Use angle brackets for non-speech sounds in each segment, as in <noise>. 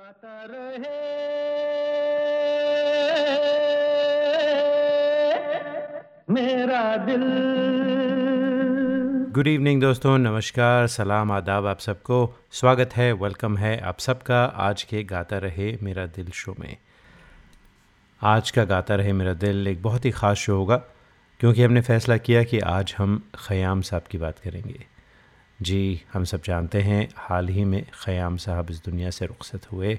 गाता रहे। मेरा दिल। गुड इवनिंग दोस्तों, नमस्कार, सलाम, आदाब आप सबको। स्वागत है वेलकम है आप सबका आज के गाता रहे मेरा दिल शो में। आज का गाता रहे मेरा दिल एक बहुत ही ख़ास शो होगा, क्योंकि हमने फ़ैसला किया कि आज हम ख़याम साहब की बात करेंगे। जी, हम सब जानते हैं, हाल ही में ख़याम साहब इस दुनिया से रुखसत हुए।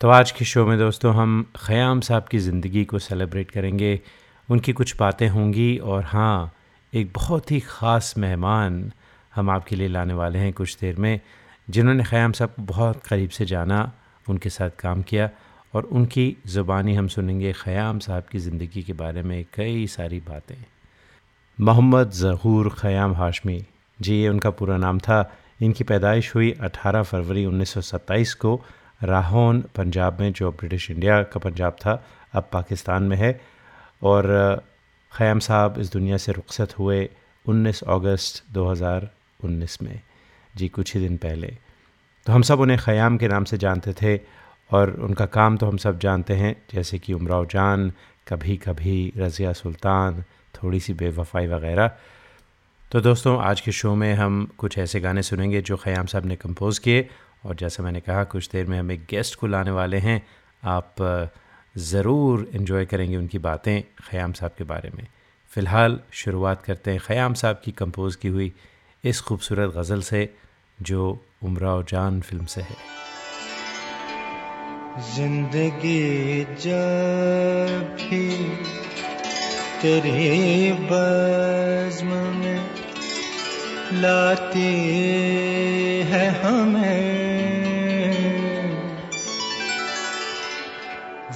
तो आज के शो में दोस्तों हम ख़याम साहब की ज़िंदगी को सेलिब्रेट करेंगे। उनकी कुछ बातें होंगी और हाँ एक बहुत ही ख़ास मेहमान हम आपके लिए लाने वाले हैं कुछ देर में, जिन्होंने ख़याम साहब को बहुत करीब से जाना, उनके साथ काम किया और उनकी ज़ुबानी हम सुनेंगे ख़याम साहब की ज़िंदगी के बारे में कई सारी बातें। मोहम्मद ज़हूर ख़याम हाशमी। जी, ये उनका पूरा नाम था। इनकी पैदाइश हुई 18 फरवरी 1927 को। राहौन, पंजाब में, जो ब्रिटिश इंडिया का पंजाब था, अब पाकिस्तान में है। और, ख़याम साहब इस दुनिया से रुखसत हुए 19 अगस्त 2019 में, जी, कुछ ही दिन पहले। तो हम सब उन्हें ख़याम के नाम से जानते थे और उनका काम तो हम सब जानते हैं, जैसे कि उमराव जान कभी कभी रज़िया सुल्तान थोड़ी सी बेवफाई वगैरह। तो दोस्तों, आज के शो में हम कुछ ऐसे गाने सुनेंगे जो ख़याम साहब ने कंपोज़ किए। और जैसा मैंने कहा, कुछ देर में हम एक गेस्ट को लाने वाले हैं। आप ज़रूर इन्जॉय करेंगे उनकी बातें ख़याम साहब के बारे में। फ़िलहाल शुरुआत करते हैं ख़याम साहब की कंपोज़ की हुई इस खूबसूरत गज़ल से, जो उमराव जान फ़िल्म से है। ज़िंदगी जब भी तेरे बज़्म में लाती है हमें।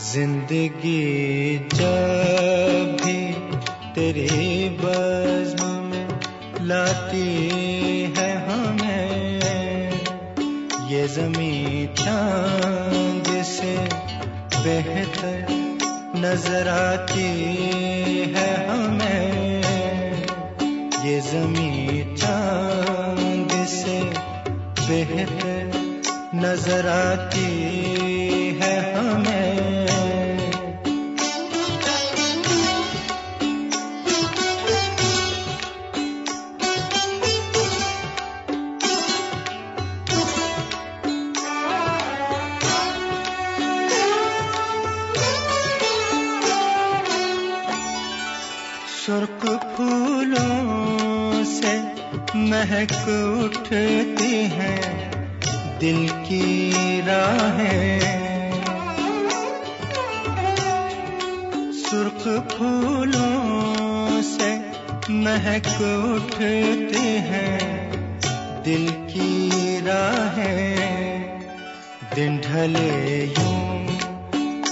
ज़िंदगी जब भी तेरी बज़्म में लाती है हमें, ये जमी चाँद से बेहतर नज़र आती है हमें। ये जमी बेहतर नज़र आती महक उठती है, दिल की राहें। सुर्ख फूलों से महक उठती है, दिल की राहें। दिन ढले यूँ,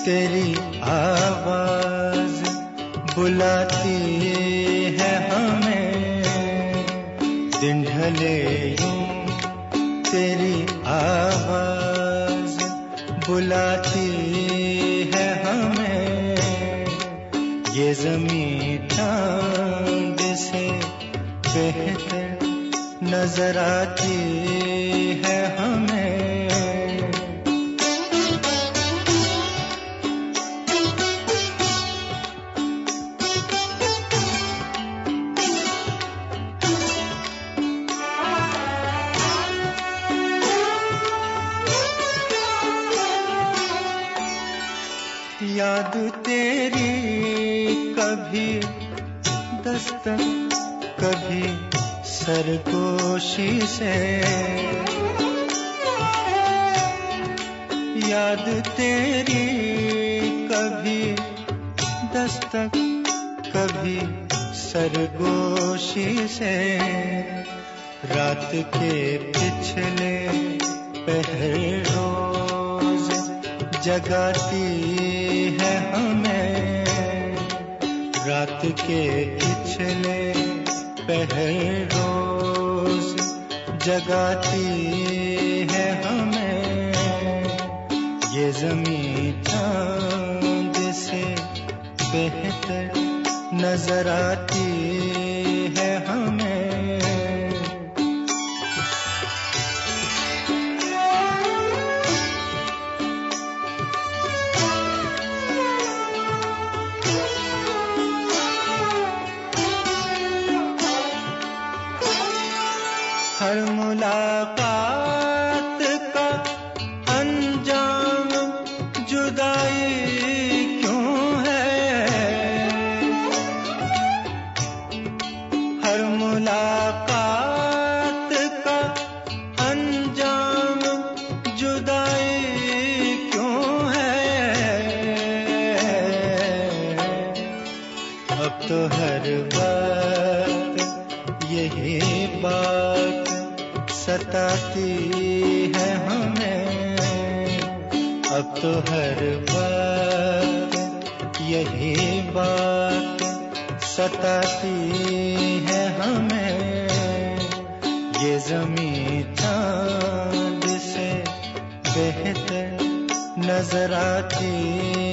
तेरी आवाज़ बुलाती है हमें। दिन ढले यूँ तेरी आवाज़ बुलाती है हमें। ये ज़मीन चाँद से बेहतर नज़र आती है हमें दस्तक कभी सरगोशी से। याद तेरी कभी दस्तक, कभी सरगोशी से। रात के पिछले पहर रोज जगाती है हमें। रात के पहर रोज जगाती है हमें। ये ज़मीन चाँद से बेहतर नज़र आती है हमें। सताती है हमें। ये जमी चाँद से बेहतर नज़र आती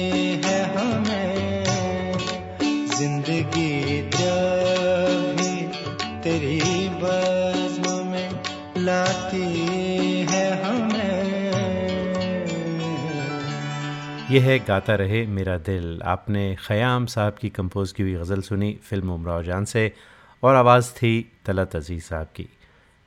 यह है, गाता रहे मेरा दिल। आपने ख़याम साहब की कंपोज़ की हुई गज़ल सुनी, फ़िल्म उमराव जान से, और आवाज़ थी तलत अज़ीज़ साहब की।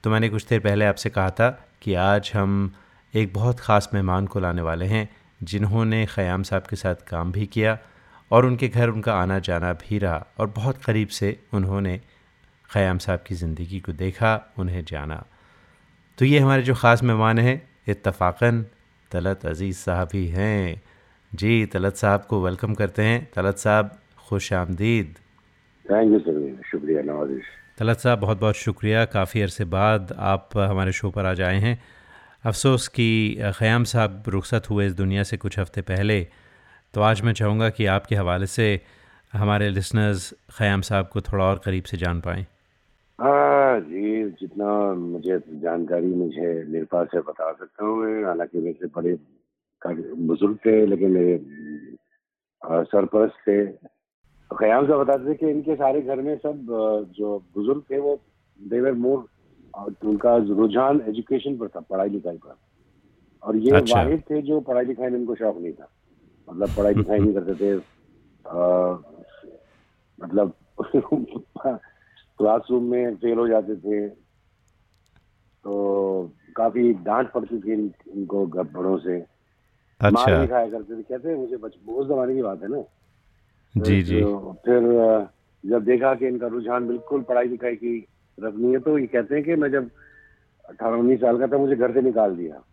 तो मैंने कुछ देर पहले आपसे कहा था कि आज हम एक बहुत ख़ास मेहमान को लाने वाले हैं, जिन्होंने ख़याम साहब के साथ काम भी किया और उनके घर उनका आना जाना भी रहा, और बहुत करीब से उन्होंने ख़याम साहब की ज़िंदगी को देखा, उन्हें जाना। तो ये हमारे जो ख़ास मेहमान हैं इतफाक़न तलत अज़ीज़ साहब ही हैं। जी तलत साहब को वेलकम करते हैं। तलत साहब खुश आमदीद। थैंक यू सर शुक्रिया नवाजिश। तलत साहब बहुत बहुत शुक्रिया। काफ़ी अरसे बाद आप हमारे शो पर आज आए हैं। अफसोस कि ख़याम साहब रुखसत हुए इस दुनिया से कुछ हफ़्ते पहले। तो आज मैं चाहूँगा कि आपके हवाले से हमारे लिसनर्स ख़याम साहब को थोड़ा और करीब से जान पाएँ। हाँ जी जितना मुझे जानकारी मुझे मेरे पास है बता सकता हूँ मैं। हालाँकि मेरे से बड़े बुज़ुर्ग थे लेकिन सरपरस्त थे। ख्याल से बताते थे कि इनके सारे घर में सब जो बुज़ुर्ग थे वो देवर मोर उनका रुझान एजुकेशन पर था पढ़ाई लिखाई पर। और ये अच्छा। वाहिद थे जो पढ़ाई लिखाई में इनको शौक नहीं था। मतलब पढ़ाई लिखाई नहीं करते थे आ, मतलब <laughs> क्लासरूम में फेल हो जाते थे। तो काफ़ी डांट पड़ती थी इनको बड़ों से। अच्छा। मार भी खाया करते थे। कहते मुझे बहुत जमाने की बात है ना। जी जी। तो फिर जब देखा कि इनका रुझान बिल्कुल पढ़ाई लिखाई की तरफ़ नहीं है तो ये कहते हैं कि मैं जब अठारह उन्नीस साल का था मुझे घर से निकाल दिया।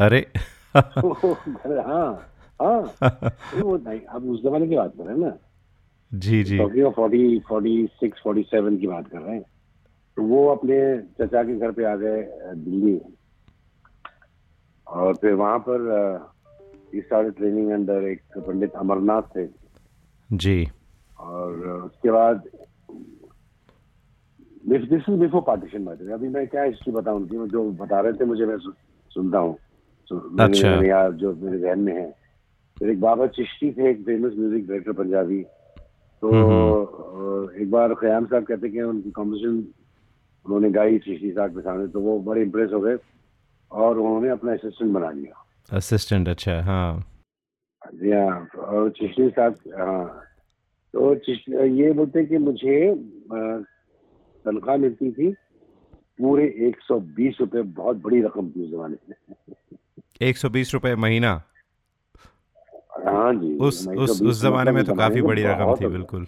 अरे। <laughs> हाँ हाँ। <laughs> वो नहीं अब उस जमाने की बात कर रहे हैं ना। जी जी। Forty forty six forty seven की बात कर रहे हैं। तो वो अपने चचा के घर पे आ गए दिल्ली। और फिर वहाँ पर स्टार्ट ट्रेनिंग अंडर एक पंडित अमरनाथ थे। जी। और उसके बाद दिस इज़ बिफोर पार्टीशन बात अभी मैं क्या हिस्ट्री बताऊँ उनकी? जो बता रहे थे मुझे मैं सुनता हूँ। अच्छा। यार जो मेरे जहन में है। फिर एक बाबा चिश्ती थे एक फ़ेमस म्यूज़िक डायरेक्टर पंजाबी। तो हम्म। एक बार खयाम साहब कहते कि उनकी कॉम्पोजिशन उन्होंने गाई चिश्ती साहब के सामने तो वो बड़े इम्प्रेस हो गए। और उन्होंने अपना असिस्टेंट बना लिया। असिस्टेंट अच्छा हाँ। जी हाँ और चिश्ती साहब हाँ। तो ये बोलते कि मुझे तनख्वाह मिलती थी पूरे एक सौ बीस रुपए बहुत बड़ी रकम थी उस जमाने में। एक सौ बीस रुपए महीना? हाँ जी उस उस उस जमाने में तो काफ़ी बड़ी रकम थी बिल्कुल।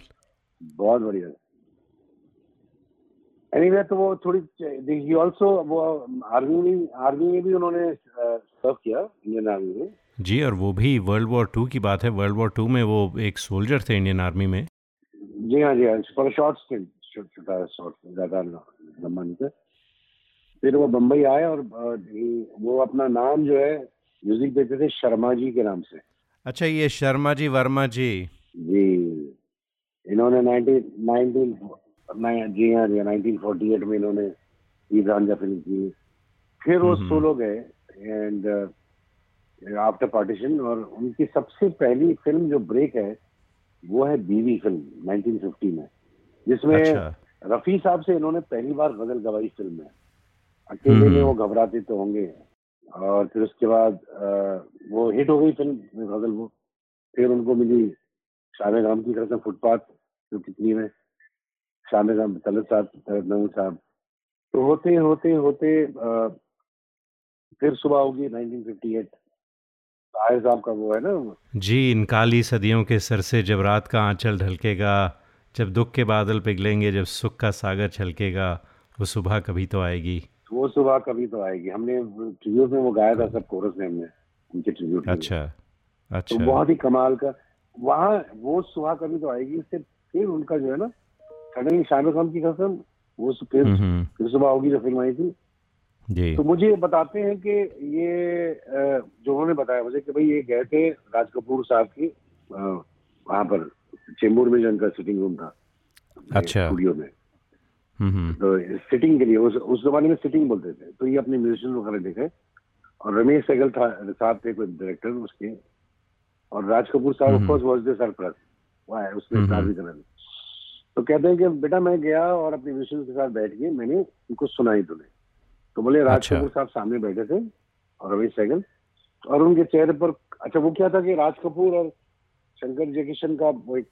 बहुत बड़ी रकम एनीवे तो वो थोड़ी ही ऑल्सो वो आर्मी में आर्मी में भी उन्होंने सर्व किया इंडियन आर्मी में। जी और वो भी वर्ल्ड वॉर टू की बात है। वर्ल्ड वॉर टू में वो एक सोल्जर थे इंडियन आर्मी में। जी हाँ जी हाँ फॉर शॉर्ट स्टिंट छोटा शॉर्ट ज़्यादा लंबा नहीं था। फिर वो बम्बई आए और वो अपना नाम जो है म्यूज़िक देते थे शर्मा जी के नाम से। अच्छा ये शर्मा जी वर्मा जी। जी। इन्होंने नाइनटीन नाइनटीन जी हाँ जी नाइनटीन फोर्टी एट में इन्होंने ईद रांझा फ़िल्म की फिर वो सोलो गए एंड आफ्टर पार्टीशन और उनकी सबसे पहली फ़िल्म जो ब्रेक है वो है बीवी फ़िल्म 1950 में जिसमें अच्छा। रफी साहब से इन्होंने पहली बार गज़ल गवाई फ़िल्म में। अकेले में वो घबराते तो होंगे और फिर उसके बाद वो हिट हो गई फ़िल्म गज़ल वो। फिर उनको मिली शाम राम की तरफ़ फुटपाथ जो कितनी में शाम राम तलत साहब तलत महमूद साहब। तो होते होते होते आ, फिर सुबह होगी 1958 ताहिर साहब का वो है ना? जी इन काली सदियों के सर से जब रात का आंचल ढलकेगा जब दुख के बादल पिघलेंगे जब सुख का सागर छलकेगा वो सुबह कभी तो आएगी। वो सुबह कभी तो आएगी। हमने ट्रिब्यूट में वो गाया था सब कोरस में हमने उनके ट्रिब्यूट अच्छा अच्छा तो बहुत ही कमाल का वहाँ वो सुबह कभी तो आएगी उससे फिर उनका जो है ना सडनली शाहरुख खान की कसम वो फिर हम्म, फिर सुबह होगी जो फ़िल्म आई थी। जी। तो मुझे बताते हैं कि ये जो उन्होंने बताया मुझे कि भाई ये गए थे राज कपूर साहब की वहाँ पर चेंबूर में जो उनका सिटिंग रूम था अच्छा। स्टूडियो में। हम्म, हम्म, तो सिटिंग के लिए उस उस जमाने में सिटिंग बोलते थे। तो ये अपने म्यूजिशियन वगैरह देखे। और रमेश सहगल था साहब थे कोई डायरेक्टर उसके। और राज कपूर साहब हम्म। ऑफकोर्स वॉज़ द है उसने हम्म। स्टार भी करा तो कहते हैं कि बेटा मैं गया और अपने म्यूजिशियन के साथ बैठ के मैंने उनको सुनाई तुम्हें तो बोले राज अच्छा। कपूर साहब सामने बैठे थे और रमेश सहगल और उनके चेहरे पर अच्छा वो क्या था कि राज कपूर और शंकर जयकिशन का वो एक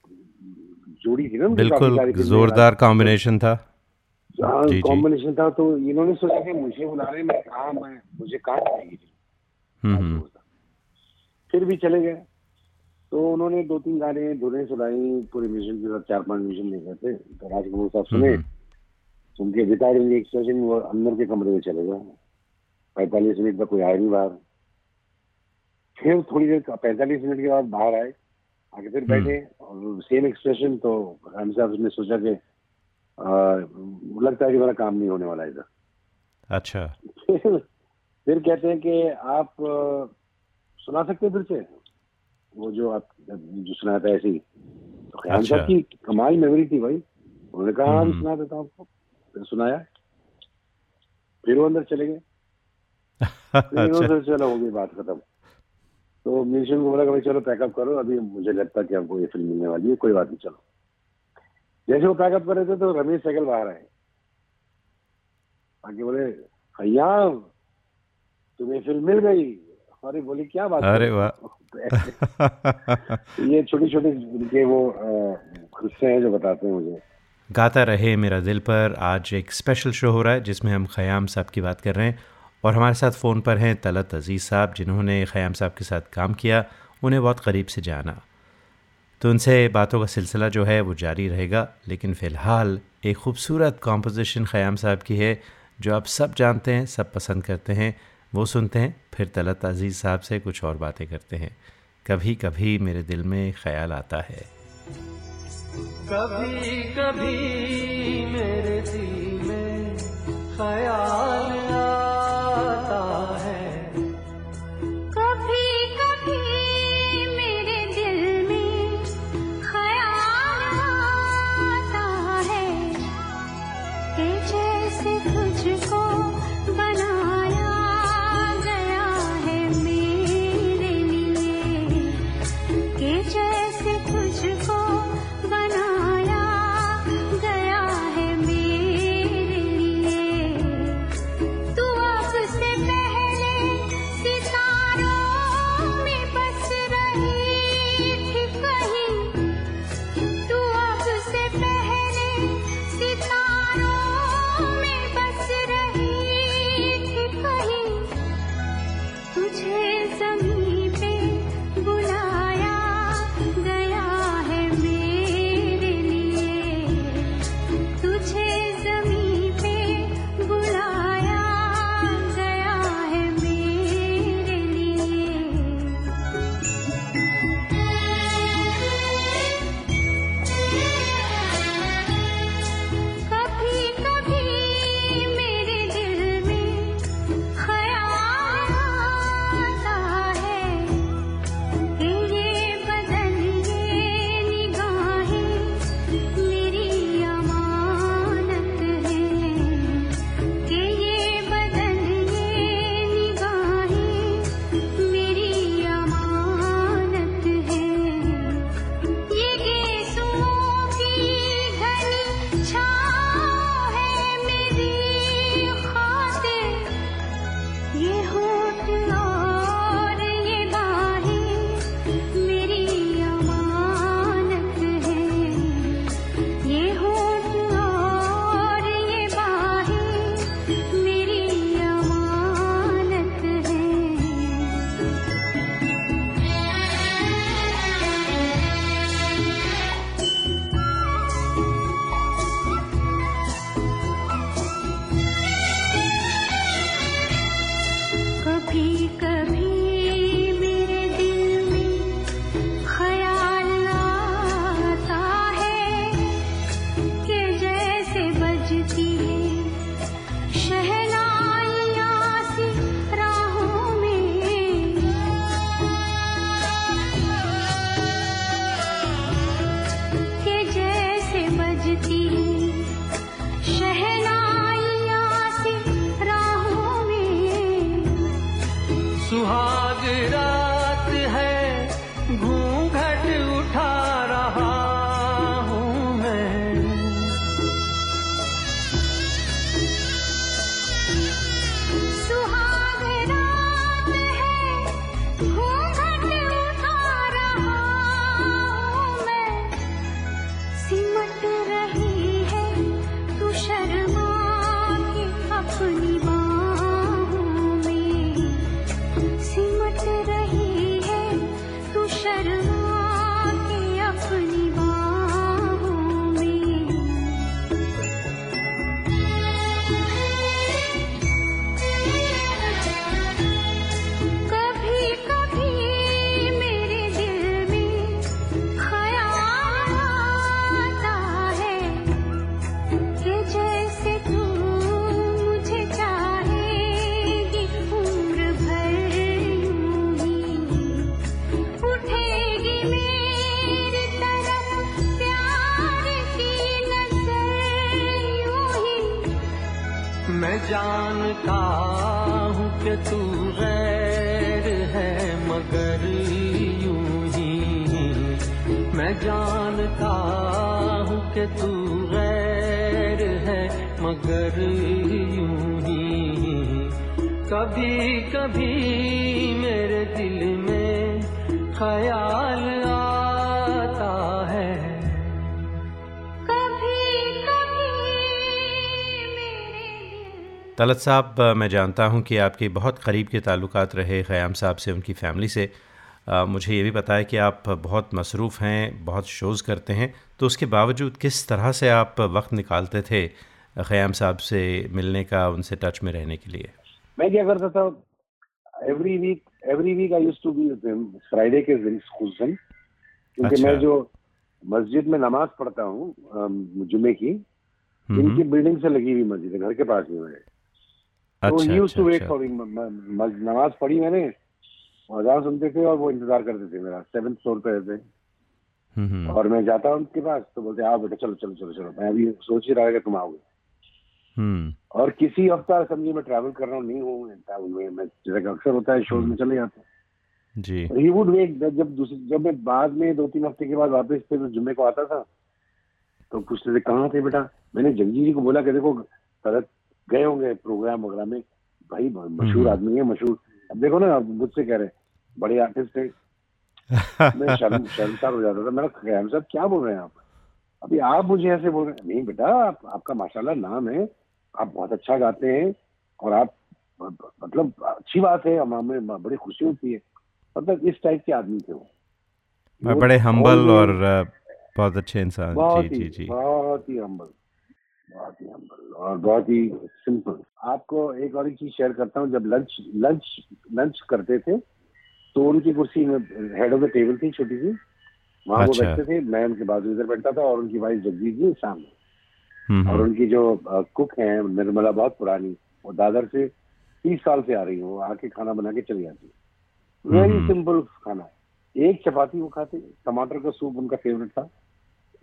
जोड़ी थी ना बिल्कुल जोरदार कॉम्बिनेशन था। हाँ। कॉम्बिनेशन था तो इन्होंने सोचा कि मुझे बुला रहे मैं कहा मैं मुझे कहाँ हम्म, हम्म, फिर भी चले गए। तो उन्होंने दो तीन गाने धुने सुनाई पूरे म्यूज़ियम के साथ चार पाँच म्यूज़ियम ले गए थे। तो राज कपूर साहब सुने। हम्म, सुन के विदाउट एनी एक्सप्रेशन वो अंदर के कमरे में चले गए। पैंतालीस मिनट तक कोई आया नहीं बाहर। फिर थोड़ी देर पैंतालीस मिनट के बाद बाहर आए। आके फिर बैठे और सेम एक्सप्रेशन तो हम साहब ने सोचा कि लगता है कि मेरा काम नहीं होने वाला इधर। अच्छा। फिर <laughs> फिर कहते हैं कि आप सुना सकते हैं फिर से? वो जो आप जो सुनाया था ऐसे तो ख्याल अच्छा। साहब की कमाल मेमोरी थी भाई। उन्होंने कहा हाँ, हम्म। सुना देता हूँ आपको। फिर सुनाया। फिर वो अंदर चले गए। अच्छा। चलो हो गई बात खत्म। तो म्यूजिशियन को बोला कि भाई चलो पैकअप करो। अभी मुझे लगता है कि हमको ये फ़िल्म मिलने वाली है। कोई बात नहीं चलो। जैसे वो पैकअप कर रहे थे तो रमेश सहगल बाहर आए। आगे बोले भैया तुम्हें फ़िल्म मिल गई। अरे बोले क्या बात अरे वाह। <laughs> ये छोटे छोटे उनके वो किस्से हैं जो बताते हैं मुझे। गाता रहे मेरा दिल पर आज एक स्पेशल शो हो रहा है जिसमें हम ख़याम साहब की बात कर रहे हैं। और हमारे साथ फ़ोन पर हैं तलत अज़ीज़ साहब जिन्होंने ख़याम साहब के साथ काम किया उन्हें बहुत करीब से जाना। तो उनसे बातों का सिलसिला जो है वो जारी रहेगा लेकिन फ़िलहाल एक खूबसूरत कॉम्पोजिशन ख़याम साहब की है जो आप सब जानते हैं सब पसंद करते हैं। वो सुनते हैं, फिर तलत अज़ीज़ साहब से कुछ और बातें करते हैं। कभी कभी मेरे दिल में ख्याल आता है। कभी कभी मेरे दिल में ख्याल दिल साहब मैं जानता हूँ कि आपके बहुत करीब के ताल्लुकात रहे ख़याम साहब से उनकी फ़ैमिली से। अ, मुझे ये भी पता है कि आप बहुत मसरूफ़ हैं बहुत शोज़ करते हैं। तो उसके बावजूद किस तरह से आप वक्त निकालते थे ख़याम साहब से मिलने का उनसे टच में रहने के लिए? मैं क्या करता था every week every week I to be Friday के दिन क्योंकि अच्छा। मैं जो मस्जिद में नमाज़ पढ़ता हूँ जुमे की हम्म, इनकी बिल्डिंग से लगी हुई मस्जिद है घर के पास ही तो अच्छा यूज़ टू अच्छा। वेट अच्छा फॉर नमाज़ पढ़ी मैंने अजान सुनते थे और वो इंतज़ार करते थे मेरा सेवेंथ फ्लोर पे रहते। हम्म, हम्म, और मैं जाता हूँ उनके पास तो बोलते आओ बेटा चलो चलो चलो चलो मैं अभी सोच ही रहा है कि तुम आओगे। हम्म, और किसी हफ़्ता समझिए मैं ट्रैवल कर रहा हूँ नहीं हूँ में मैं जैसे अक्सर होता है शोज़ में चले जाता हूँ। जी। ही वुड वेट जब दूसरी जब मैं बाद में दो तीन हफ़्ते के बाद वापस फिर जुम्मे को आता था तो पूछते थे कहाँ थे बेटा? मैंने जंगी जी को बोला कि देखो तरत गए होंगे प्रोग्राम वगैरह में। भाई मशहूर हम्म। आदमी है मशहूर। अब देखो ना मुझसे कह रहे बड़े आर्टिस्ट है। मैं <laughs> शर्म शर्मसार हो जाता था। कहा "खयाम साहब क्या बोल रहे हैं आप? अभी आप मुझे ऐसे बोल रहे हैं। नहीं बेटा आप, आपका माशाल्लाह नाम है। आप बहुत अच्छा गाते हैं और आप मतलब अच्छी बात है। हमें बड़ी खुशी होती है। मतलब इस टाइप के आदमी थे वो। बड़े हम्बल और बहुत अच्छे इंसान। बहुत जी ही जी। जी बहुत ही हम्बल बहुत ही हम्बल और बहुत ही सिंपल आपको एक और एक चीज़ शेयर करता हूँ जब लंच लंच लंच करते थे तो उनकी कुर्सी में हेड ऑफ़ द टेबल थी छोटी सी। वहाँ वो अच्छा। बैठते थे मैं उनके बाजू इधर बैठता था और उनकी वाइफ जगदीश जी सामने। हम्म, और हम्म, उनकी जो कुक हैं निर्मला बहुत पुरानी वो दादर से तीस साल से आ रही है वो आके खाना बना के चली जाती है। वेरी। सिंपल खाना है। एक चपाती वो खाते टमाटर का सूप उनका फेवरेट था।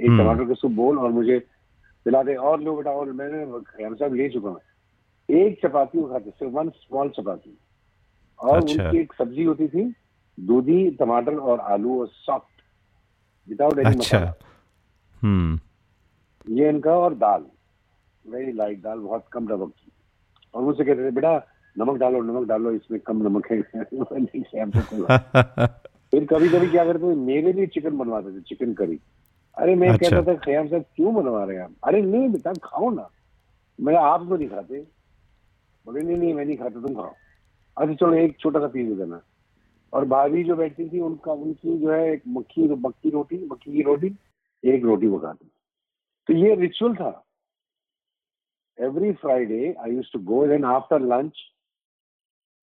एक हम्म। टमाटर का सूप बोल और मुझे दिला दे और लो बेटा और मैंने खैर साहब ले चुका हूँ। एक चपाती वो खाते सिर्फ़ वन स्मॉल चपाती। और अच्छा। उनकी एक सब्ज़ी होती थी दूधी टमाटर और आलू और सॉफ्ट विदाउट एनी अच्छा। हम्म। ये इनका और दाल। वेरी लाइट दाल बहुत कम नमक की। और मुझसे कहते थे बेटा नमक डालो नमक डालो इसमें कम नमक है। <laughs> बात। <laughs> फिर कभी कभी क्या करते मेरे लिए चिकन बनवाते थे चिकन करी अरे मैं अच्छा। कहता था खयाम साहब क्यों बनवा रहे हैं आप? अरे नहीं बेटा खाओ ना। मैं आप तो नहीं खाते। बोले नहीं नहीं मैं नहीं खाता तुम खाओ। अच्छा चलो एक छोटा सा पीस देना। और भाभी जो बैठती थी उनका उनकी जो है एक मक्खी मक्की रोटी मक्की की रोटी एक रोटी वो खाती। तो ये रिचुअल था। Every Friday I use to go then after lunch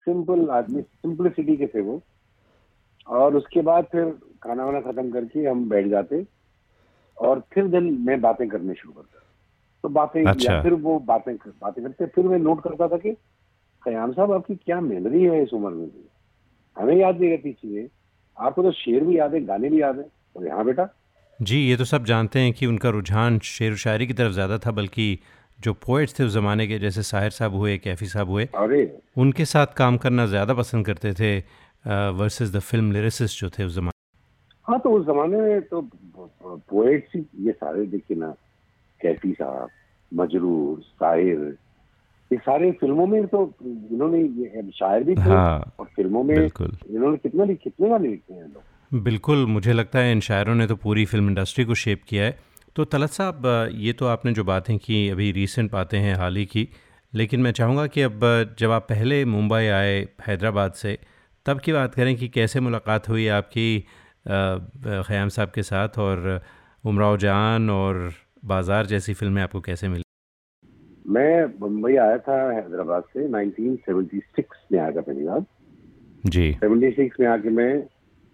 simple आदमी सिंपलिसिटी के थे वो। और उसके बाद फिर खाना वाना खत्म करके हम बैठ जाते। और फिर दिन मैं बातें करने शुरू करता। तो बातें अच्छा। या फिर वो बातें बातें करते फिर मैं नोट करता था कि कयाम साहब आपकी क्या मेमोरी है इस उम्र में? भी हमें याद नहीं रहती चीज़ें। आपको तो शेर भी याद है गाने भी याद है। और यहाँ बेटा? जी ये तो सब जानते हैं कि उनका रुझान शेर शायरी की तरफ़ ज़्यादा था बल्कि जो पोइट्स थे उस ज़माने के जैसे साहिर साहब हुए कैफ़ी साहब हुए अरे। उनके साथ काम करना ज़्यादा पसंद करते थे वर्सेस द फ़िल्म लिरिसिस्ट जो थे उस ज़माने हाँ तो उस जमाने में तो पोएट्स ये सारे देखिए ना कैफी साहब मजरूर शायर ये सारे फ़िल्मों में तो इन्होंने ये शायर भी थे हाँ और फ़िल्मों में इन्होंने कितना कितने गाने लिखे हैं लोग। बिल्कुल मुझे लगता है इन शायरों ने तो पूरी फ़िल्म इंडस्ट्री को शेप किया है। तो तलत साहब ये तो आपने जो बातें की अभी रीसेंट बातें हैं हाल ही की लेकिन मैं चाहूँगा कि अब जब आप पहले मुंबई आए हैदराबाद से तब की बात करें कि कैसे मुलाकात हुई आपकी ख़याम साहब के साथ और उमराव जान और बाज़ार जैसी फ़िल्में आपको कैसे मिली? मैं मुंबई आया था हैदराबाद से 1976 में आया था पहली बार। जी। 76 में आके मैं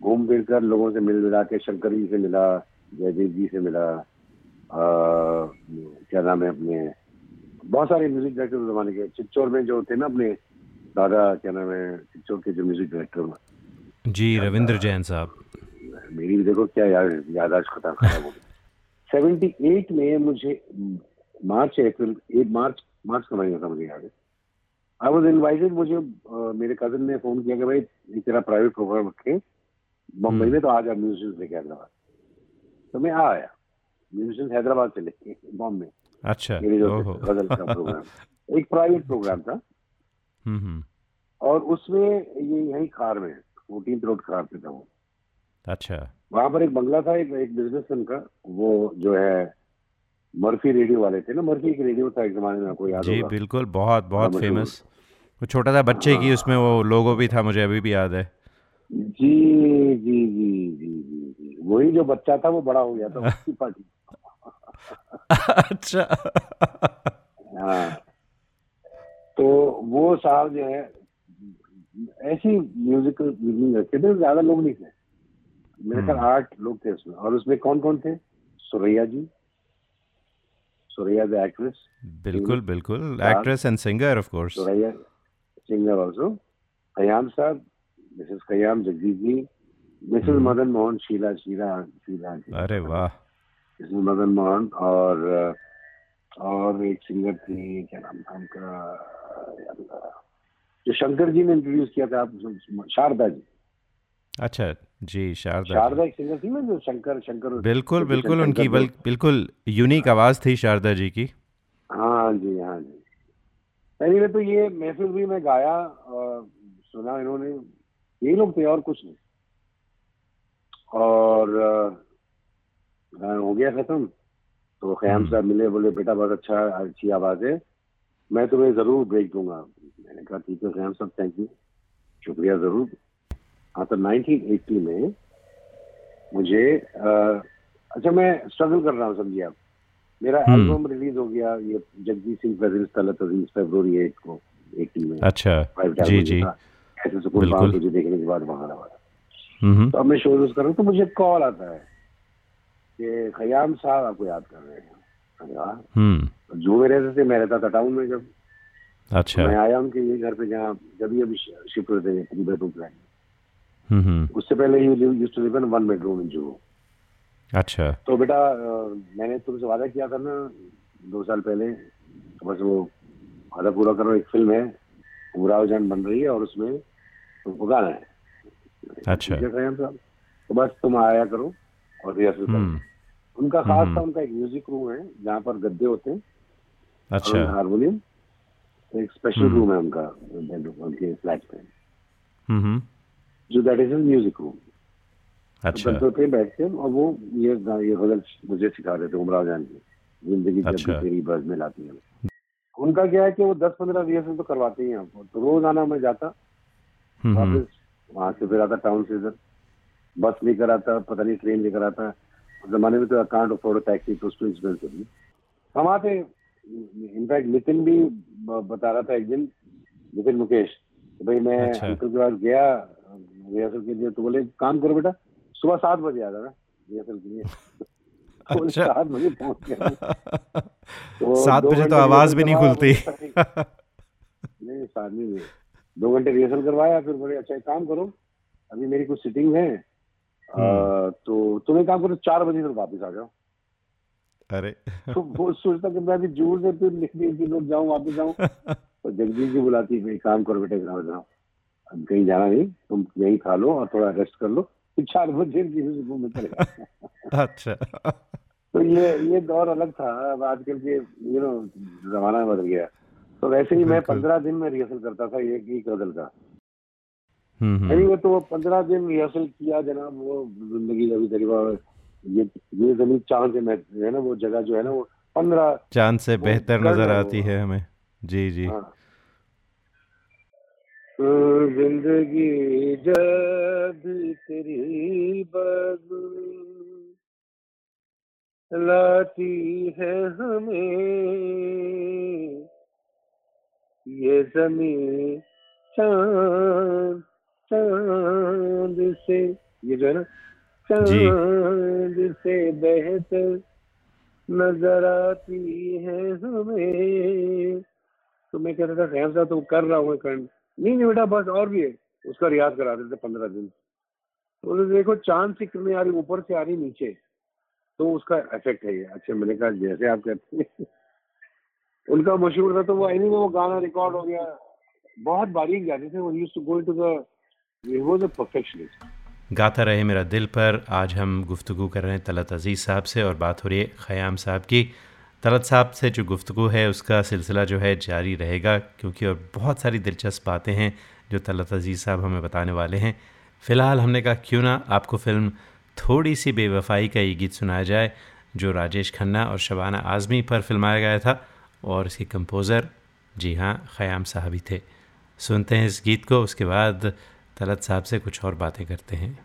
घूम फिर कर लोगों से मिल मिला के शंकर जी से मिला जयदेव जी से मिला आ, क्या नाम है अपने बहुत सारे म्यूज़िक डायरेक्टर जमाने के चिच्चौर में जो थे ना अपने दादा क्या नाम है चिच्चौर के जो म्यूज़िक डायरेक्टर जी रविंद्र जैन साहब। मेरी भी देखो क्या याद यादाश्त खत्म खराब हो गई। सेवेंटी एट में मुझे मार्च अप्रैल एक मार्च मार्च का महीना था मुझे याद है। आई वॉज़ इन्वाइटेड मुझे अ, मेरे कज़न ने फ़ोन किया कि भाई ये तेरा प्राइवेट प्रोग्राम रखे। मुंबई में तो आज आप म्यूज़िक लेके हैदराबाद। तो मैं आ आया। म्यूजिशियन हैदराबाद से लेके बॉम्बे अच्छा मेरी जो गज़ल का प्रोग्राम <laughs> एक प्राइवेट प्रोग्राम था। हम्म हम्म। और उसमें ये यही कार में फोर्टीन रोड खार पे था वो। अच्छा। वहाँ पर एक बंगला था एक एक बिजनेसमैन का वो जो है मर्फी रेडियो वाले थे ना मर्फी एक रेडियो था एक जमाने में आपको याद जी बिल्कुल बहुत बहुत फ़ेमस वो छोटा सा बच्चे की उसमें वो लोगो भी था मुझे अभी भी याद है। जी जी जी जी जी जी। वही जो बच्चा था वो बड़ा हो गया था उसकी <laughs> पार्टी अच्छा। हाँ। तो वो साहब जो है ऐसी म्यूजिकल रखे थे ज़्यादा लोग नहीं थे। मेरे ख्याल आठ लोग थे उसमें। और उसमें कौन कौन थे? सुरैया जी सुरैया द एक्ट्रेस बिल्कुल बिल्कुल। Actress and singer of course Suraiya singer also Khayyam साहब मिसेस कयाम जगदीश जी मिसेस मदन मोहन शीला शीला शीला अरे वाह। मिसेस मदन मोहन और और एक सिंगर थी क्या नाम था उनका जो शंकर जी ने इंट्रोड्यूस किया था आप शारदा जी। अच्छा जी शारदा शारदा एक सिंगर थी ना जो शंकर शंकर बिल्कुल बिल्कुल उनकी बिल्कुल यूनिक आवाज़ थी शारदा जी की। हाँ जी हाँ जी। पहले तो ये महफिल भी मैं गाया और सुना इन्होंने। यही लोग थे और कुछ नहीं। और हो गया खत्म। तो खयाम हम्म। साहब मिले बोले बेटा बहुत अच्छा अच्छी आवाज़ है। मैं तुम्हें ज़रूर ब्रेक दूँगा। मैंने कहा ठीक है खयाम साहब थैंक यू शुक्रिया ज़रूर। हाँ तो 1980 में मुझे अ, अच्छा मैं स्ट्रगल कर रहा हूँ समझिए आप। मेरा हम्म। एल्बम रिलीज़ हो गया ये जगजीत सिंह प्रेजेंस तलत अज़ीज़ फरवरी एट को 80 में। अच्छा। जी जी। ऐसे सुकून तुझे देखने के बाद वहाँ हम्म। तो अब मैं शो शोज़ कर रहा हूँ तो मुझे कॉल आता है कि खयाम साहब आपको याद कर रहे हैं। हम्म। जू में रहते थे मैं रहता था टाउन में जब। अच्छा। मैं आया उनके ये घर पे जहाँ जब ये अभी शिफ्ट होते थे three bedroom flat hmm hmm उससे पहले you use to live in one bedroom in जू अच्छा। तो बेटा मैंने तुमसे वादा किया था ना दो साल पहले तो बस वो वादा पूरा करो एक फ़िल्म है उमराव जान बन रही है और उसमें तुमको गाना है अच्छा। है खयाम तो बस तुम आया करो और रिहर्सल करो। हम्म। उनका खास हम्म। था उनका एक म्यूज़िक रूम है जहाँ पर गद्दे होते हैं अच्छा। हारमोनियम। तो एक स्पेशल हम्म। रूम है उनका उनके फ्लैट में हम्म हम्म जो दैट इज़ म्यूज़िक रूम अच्छा। गद्दों पे बैठते हैं और वो ये ये गज़ल मुझे सिखा रहे थे उमराव जान की। ज़िंदगी जब अच्छा। तेरी बज में लाती है। उनका क्या है कि वो दस पंद्रह रिहर्सल तो करवाते ही आपको तो रोज आना मैं जाता हम्म हम्म, वापस वहाँ से फिर आता टाउन से इधर। बस लेकर आता पता नहीं ट्रेन लेकर आता। उस जमाने में तो अकाउंट अफोर्ड टैक्सी तो उसको एक्सपेंसिव थी हम आते इनफैक्ट नितिन भी बता रहा था एक दिन नितिन मुकेश भाई मैं अच्छा। अंकल के पास गया रिहर्सल के लिए तो बोले काम करो बेटा सुबह सात बजे आ जाना रिहर्सल के लिए। <laughs> अच्छा। सात बजे पहुँच गया तो <laughs> सात बजे तो आवाज़ भी नहीं खुलती। <laughs> नहीं सात नहीं दो घंटे रिहर्सल करवाया फिर बोले अच्छा एक काम करो अभी मेरी कुछ सिटिंग है हम्म। आ, तो तुम एक काम करो चार बजे फिर वापस आ जाओ। अरे। तो वो सोचता कि मैं अभी जूर से फिर लिखने की लोग जाऊँ वापस जाऊँ। तो जगदीश जी बुलाती भाई काम करो बेटे जाओ अब कहीं जाना नहीं तुम यहीं खा लो और थोड़ा रेस्ट कर लो। फिर चार बजे से में चले अच्छा। <laughs> तो ये ये दौर अलग था अब आजकल के यू नो जमाना बदल गया। तो वैसे ही मैं पंद्रह दिन में रिहर्सल करता था एक ही गज़ल का। हम्म हम्म, एनीवे तो वो पंद्रह दिन रिहर्सल किया जनाब वो ज़िंदगी अभी तरीका ये ये ज़मीन चाँद से मैं है ना वो जगह जो है ना वो पंद्रह चाँद से बेहतर नज़र आती है हमें। जी जी। हाँ। ज़िंदगी जब तेरी बदली लाती है हमें ये ज़मीन चाँद चाँद से ये जो है ना। चाँद से बेहतर नज़र आती है हमें तो मैं कहता था खैर साहब तो कर रहा हूँ कर नहीं नहीं बेटा, बस और भी है। उसका रियाज करा देते पंद्रह दिन। तो देखो, चाँद सी किरणें आ रही, ऊपर से आ रही, नीचे। तो उसका इफ़ेक्ट है ये। अच्छा मैंने कहा, जैसे आप कहते हैं। <laughs> उनका मशहूर था तो वो एनी वो गाना रिकॉर्ड हो गया। बहुत बारीक गाते थे। वो use to go to the perfectionist गाता रहे मेरा दिल पर। आज हम गुफ्तु कर रहे हैं तलत अज़ीज़ साहब से और बात हो रही है ख़याम साहब की। तलत साहब से जो गुफ्तु है, उसका सिलसिला जो है जारी रहेगा, क्योंकि और बहुत सारी दिलचस्प बातें हैं जो तलत अज़ीज़ साहब हमें बताने वाले हैं। फ़िलहाल हमने कहा, क्यों ना आपको फ़िल्म थोड़ी सी बेवफाई का ये गीत सुनाया जाए, जो राजेश खन्ना और शबाना आज़मी पर फिल्माया गया था और इसके कंपोज़र जी हाँ ख़याम साहब ही थे। सुनते हैं इस गीत को, उसके बाद तलत साहब से कुछ और बातें करते हैं।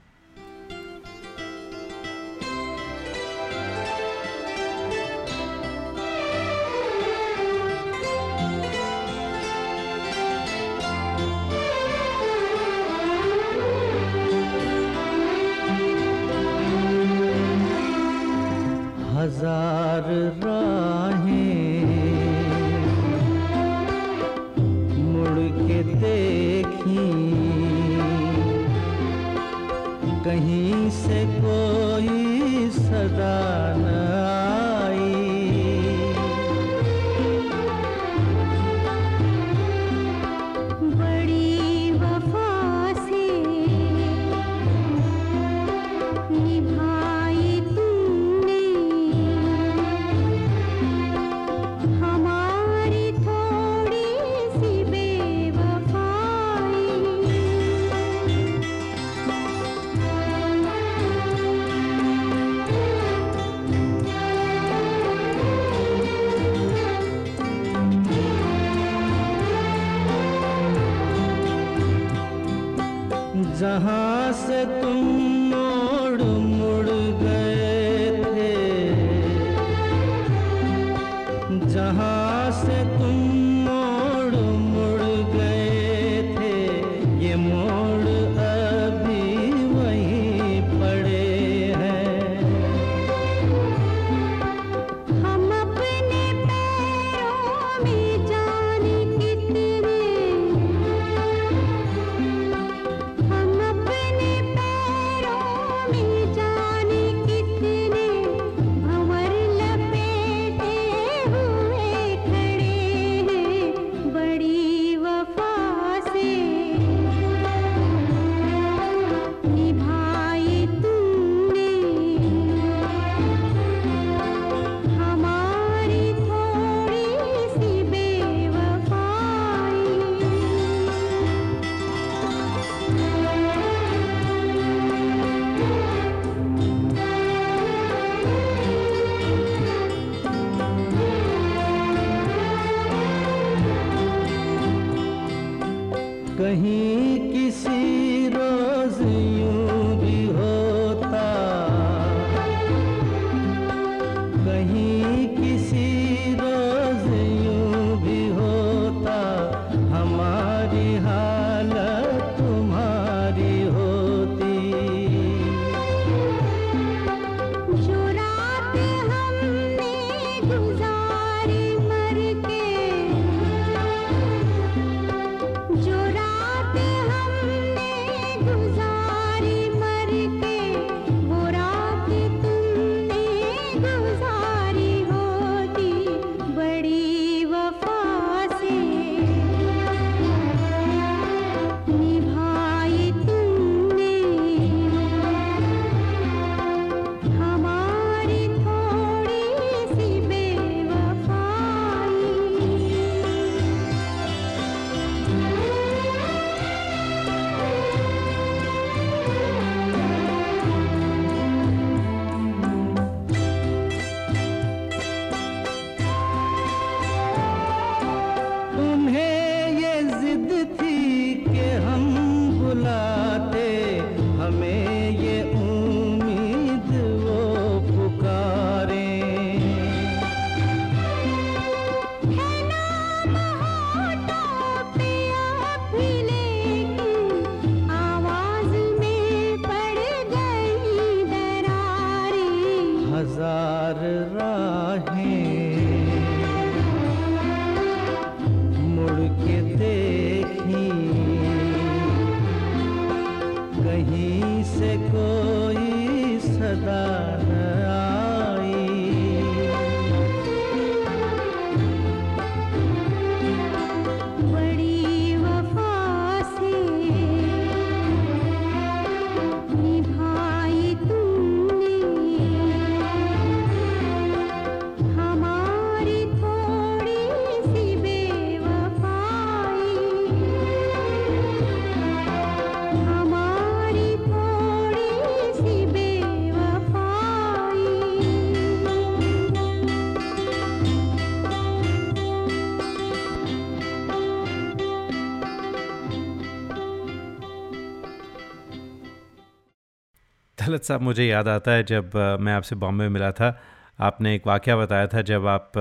मुझे याद आता है जब मैं आपसे बॉम्बे मिला था। आपने एक वाक़या बताया था जब आप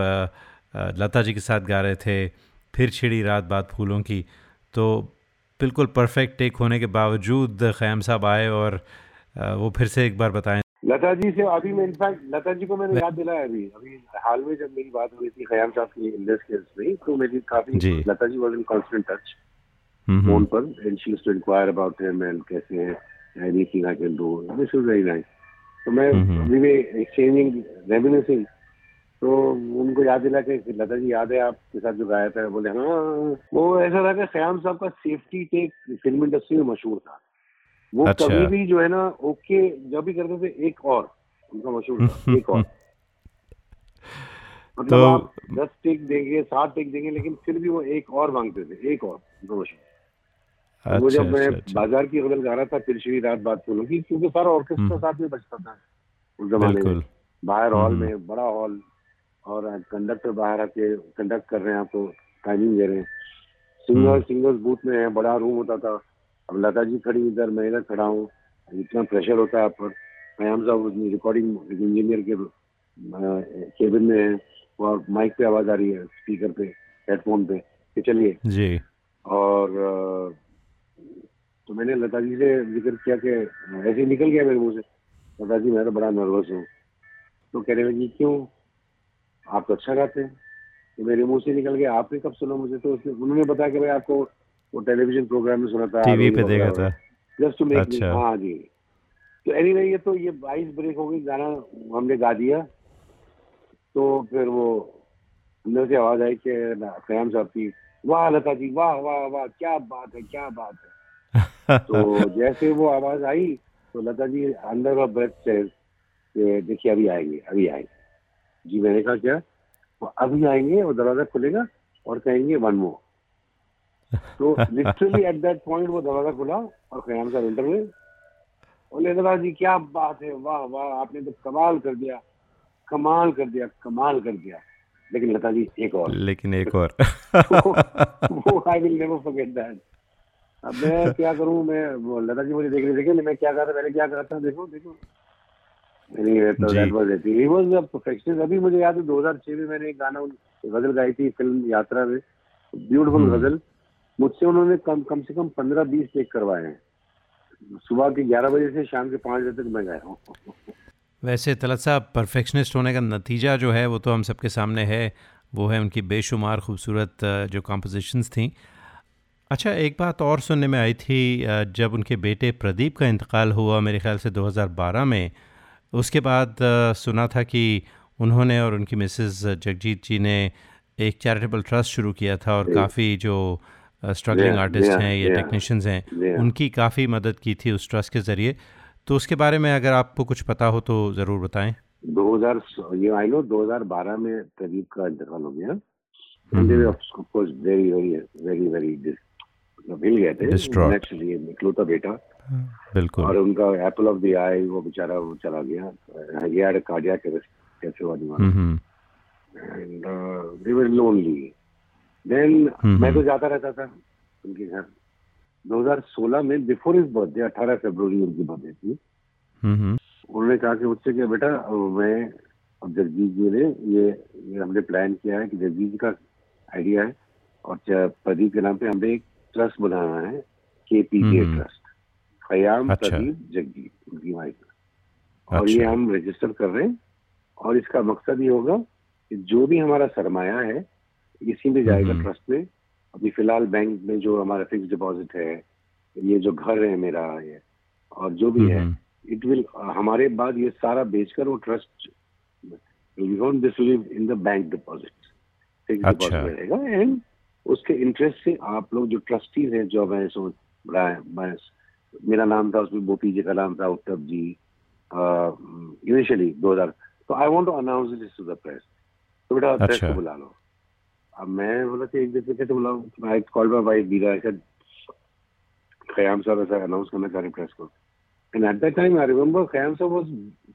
लता जी के साथ गा रहे थे फिर छिड़ी रात बात फूलों की। तो बिल्कुल परफेक्ट टेक होने के बावजूद ख़याम साहब आए और वो फिर से एक बार बताएँ। लता जी से अभी मैं इनफैक्ट लता जी को मैंने याद दिलाया अभी। अभी हाल में जब मेरी बात हुई थी खयाम साहब की इंडस में तो मेरी काफ़ी। Lata ji was in constant touch phone पर and she to inquire about him and कैसे है। Anything I can do this is very nice तो मैं hmm. We were exchanging reminiscing तो उनको याद दिला कि लता जी याद है आपके साथ जो गाया था बोले हाँ वो ऐसा था कि खयाम साहब का सेफ्टी टेक फ़िल्म इंडस्ट्री में मशहूर था वो अच्छा। कभी भी जो है ना ओके जब भी करते थे एक और उनका मशहूर था <laughs> एक और मतलब तो- आप दस टेक देंगे सात टेक देंगे लेकिन फिर भी वो एक और मांगते थे एक और उनका मशहूर वो अच्छा जब मैं अच्छा अच्छा। बाज़ार की गज़ल गा रहा था फिर श्री रात बात फूलों की क्योंकि सारा ऑर्केस्ट्रा हम्म। साथ में बजता था उस जमाने में। बाहर हॉल हम्म। में बड़ा हॉल और कंडक्टर बाहर आके कंडक्ट कर रहे हैं आपको टाइमिंग दे रहे हैं। सिंगर। सिंगर्स बूथ में है बड़ा रूम होता था। अब लता जी खड़ी इधर मैं इधर खड़ा हूँ। इतना प्रेशर होता है आप पर। कयाम साहब रिकॉर्डिंग इंजीनियर के केबिन में है और माइक पे आवाज़ आ रही है स्पीकर पे हेडफोन पे। कि चलिए। जी। और तो मैंने लता जी से ज़िक्र किया कि ऐसे ही निकल गया मेरे मुँह से। लता जी मैं तो बड़ा नर्वस हूँ। तो कहने लगी क्यों? आप तो अच्छा गाते हैं। तो मेरे मुँह से निकल गया। आपने कब सुना मुझे? तो उन्होंने बताया कि भाई आपको वो टेलीविज़न प्रोग्राम में सुना था टीवी पे देखा था। Just to make. हाँ जी। तो एनीवे ये तो ये आइस ब्रेक हो गई गाना हमने गा दिया। तो फिर वो अंदर से आवाज़ आई कि खयाम साहब की वाह लता जी वाह वाह वाह क्या बात है क्या बात है। तो <laughs> जैसे वो आवाज़ आई तो लता जी अंदर का ब्रेथ से देखिए अभी आएँगे अभी आएँगे। जी मैंने कहा क्या? वो अभी आएँगे और दरवाज़ा खुलेगा और कहेंगे वन मोर तो लिटरली एट दैट पॉइंट वो दरवाज़ा खुला और खयाम साहब इंटर हुए बोले लता जी क्या बात है? वाह वाह आपने तो कमाल कर दिया कमाल कर दिया कमाल कर दिया। लेकिन लता जी एक और। लेकिन एक <laughs> और। वो I will never forget that अब मैं क्या करूँ? मैं लता जी मुझे देख रही थी मैं क्या कहा था मैंने क्या कहा था? देखो देखो। तो. अभी मुझे याद है 2006 में मैंने एक गाना गज़ल गाई थी फ़िल्म यात्रा में। Beautiful hmm. गज़ल। मुझसे उन्होंने कम कम से कम 15-20 टेक करवाए हैं। सुबह के 11 बजे से शाम के 5 बजे तक मैं गाया हूँ। वैसे तलत साहब परफेक्शनिस्ट होने का नतीजा जो है वो तो हम सबके सामने है। वो है उनकी बेशुमार खूबसूरत जो कॉम्पोजिशंस थी। अच्छा एक बात और सुनने में आई थी जब उनके बेटे प्रदीप का इंतकाल हुआ मेरे ख्याल से 2012 में उसके बाद सुना था कि उन्होंने और उनकी मिसेस जगजीत जी ने एक चैरिटेबल ट्रस्ट शुरू किया था और काफ़ी जो स्ट्रगलिंग आर्टिस्ट हैं या. टेक्नीशियंस हैं उनकी काफ़ी मदद की थी उस ट्रस्ट के ज़रिए। तो उसके बारे में अगर आपको कुछ पता हो तो ज़रूर बताएँ। 2000 ये आई नो 2012 में प्रदीप का इंतकाल हो गया। वेरी वेरी वेरी वेरी हिल गए थे. नेचुरली इकलौता बेटा। बिल्कुल। और उनका एप्पल ऑफ़ द आई वो बेचारा वो चला गया। अ कार्डियक अरेस्ट कैसे हुआ दिमाग? हम्म and they were lonely then hmm. मैं तो जाता रहता था उनके घर। 2016 में बिफोर इज़ बर्थडे 18 फरवरी उनकी बर्थडे थी। हम्म उन्होंने कहा कि मुझसे कि बेटा मैं अब जगजीत जी ने ये, ये हमने प्लान किया है कि जगजीत जी का आइडिया है और प्रदीप के नाम पे हमने एक ट्रस्ट बनाना है के P J hmm. Trust Khayyam अच्छा। प्रदीप वाइफ और अच्छा। ये हम रजिस्टर कर रहे हैं और इसका मकसद ये होगा कि जो भी हमारा सरमाया है इसी में जाएगा हम्म। ट्रस्ट में अभी फ़िलहाल बैंक में जो हमारा फिक्स डिपॉजिट है ये जो घर है मेरा ये और जो भी है हम्म, इट विल हमारे बाद ये सारा बेचकर वो trust this in the bank deposit fix. Deposit रहेगा एंड उसके इंटरेस्ट से आप लोग जो ट्रस्टीज हैं जो मैं सो मैं, मेरा नाम था उसमें बोपी जी का नाम था उत्तम जी इनिशियली दो हज़ार तो I want to announce this to the press तो बेटा प्रेस अच्छा। को बुला लो। अब मैं बोला कि एक दिन पे कैसे बुलाऊं। आई कॉल माय वाइफ बीरा आई खयाम साहब ऐसा अनाउंस करना चाह रहे प्रेस को। And at that time I remember Khayyam साहब वाज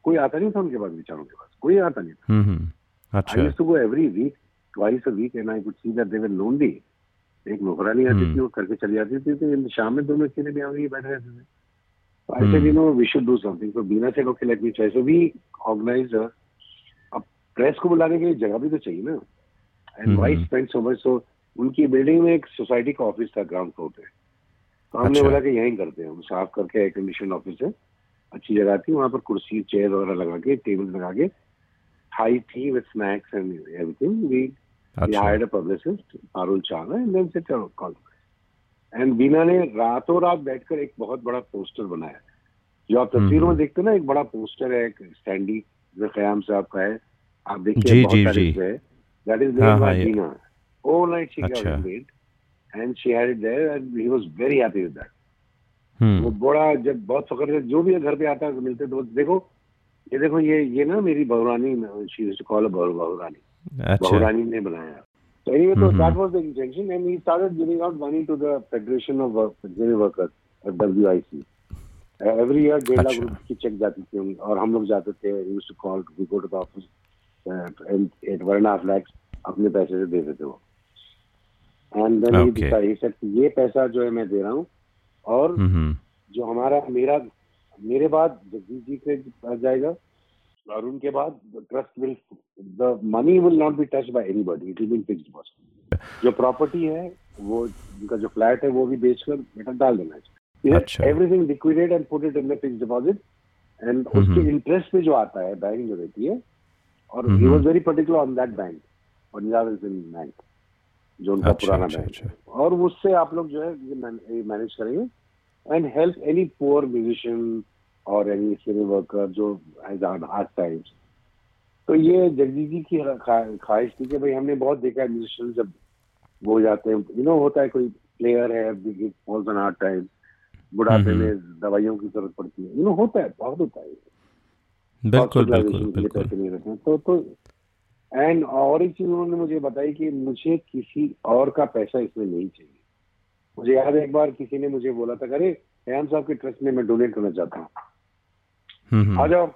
कोई आता नहीं था उनके पास बेचारों के पास। कोई आता नहीं था। हम्म, हम्म, आई अच्छा। Used to go every week twice a week and I could see that they were lonely एक नौकरानी आती। थी वो करके चली जाती थी तो इन शाम में दोनों अकेले भी आगे बैठे रहते थे I said, you know, we should do something. So Beena said, okay, let me try. So we organized a, अब प्रेस को बुलाने के लिए जगह भी तो चाहिए ना and. Why spend so much so उनकी बिल्डिंग में एक सोसाइटी का ऑफ़िस था ग्राउंड फ्लोर पे तो हमने अच्छा। बोला कि यहीं करते हैं हम साफ़ करके एयर कंडीशन ऑफ़िस है अच्छी जगह थी वहाँ पर कुर्सी चेयर वगैरह लगा के टेबल लगा के tea with snacks and everything we We अच्छा hired a publicist, Parul Chana, and then said, चलो कॉल एंड बीना ने रातों रात बैठकर एक बहुत बड़ा पोस्टर बनाया। जो आप तस्वीरों में हम्म। देखते ना एक बड़ा पोस्टर है एक स्टैंडी जो कयाम साहब का है। आप देखिए बहुत जी, जी। है। दैट इज़ हाँ, मेड हाँ, बाय ये- बीना ऑल नाइट शी अच्छा। Got made and she had it there and he was very happy with that वो हम्म बड़ा जब बहुत से जो भी घर पे आता है मिलते तो देखो ये देखो ये ये ना मेरी बहुरानी टू कॉल बहुरानी। अच्छा। बहुरानी ने बनाया। So anyway, so that was the intention, and he started giving out money to the Federation of Work, Auxiliary Workers, uh, WIC. Uh, every year डेढ़ लाख अच्छा। रुपए की चेक जाती थी और हम लोग जाते थे use to call we go to the office at one half lakhs अपने पैसे से देते थे वो एंड देन ही ये पैसा जो है मैं दे रहा हूँ और जो हमारा मेरा मेरे बाद जगदीश जी के पास जाएगा और उनके बाद trust will the money will not be touch by anybody it will be fixed deposit जो प्रॉपर्टी है वो उनका जो फ्लैट है वो भी बेचकर बेटा डाल देना अच्छा। चाहिए everything liquidate and put it in the fixed deposit and उसके। इंटरेस्ट पे जो आता है बैंक जो रहती है और ही। Was very particular on that bank Punjab and bank जो उनका अच्छा, पुराना अच्छा, बैंक अच्छा। है और उससे आप लोग जो है ये मैनेज करेंगे and help any poor musician और एनी सिविल वर्कर जो हैज़ हार्ड टाइम्स तो ये जगदीश जी की ख्वाहिश थी कि भाई हमने बहुत देखा है म्यूजिशियन जब वो हो जाते हैं। यू नो होता है कोई प्लेयर है फॉल्स ऑन हार्ड टाइम बुढ़ापे हम्म। में दवाइयों की ज़रूरत पड़ती है। यू नो होता है बहुत होता है। बिल्कुल बिल्कुल बिल्कुल। तो तो एंड और एक चीज़ उन्होंने मुझे बताई कि मुझे किसी और का पैसा इसमें नहीं चाहिए। मुझे याद है एक बार किसी ने मुझे बोला था अरे कयाम साहब के ट्रस्ट में मैं डोनेट करना चाहता हूँ। हम्म आ जाओ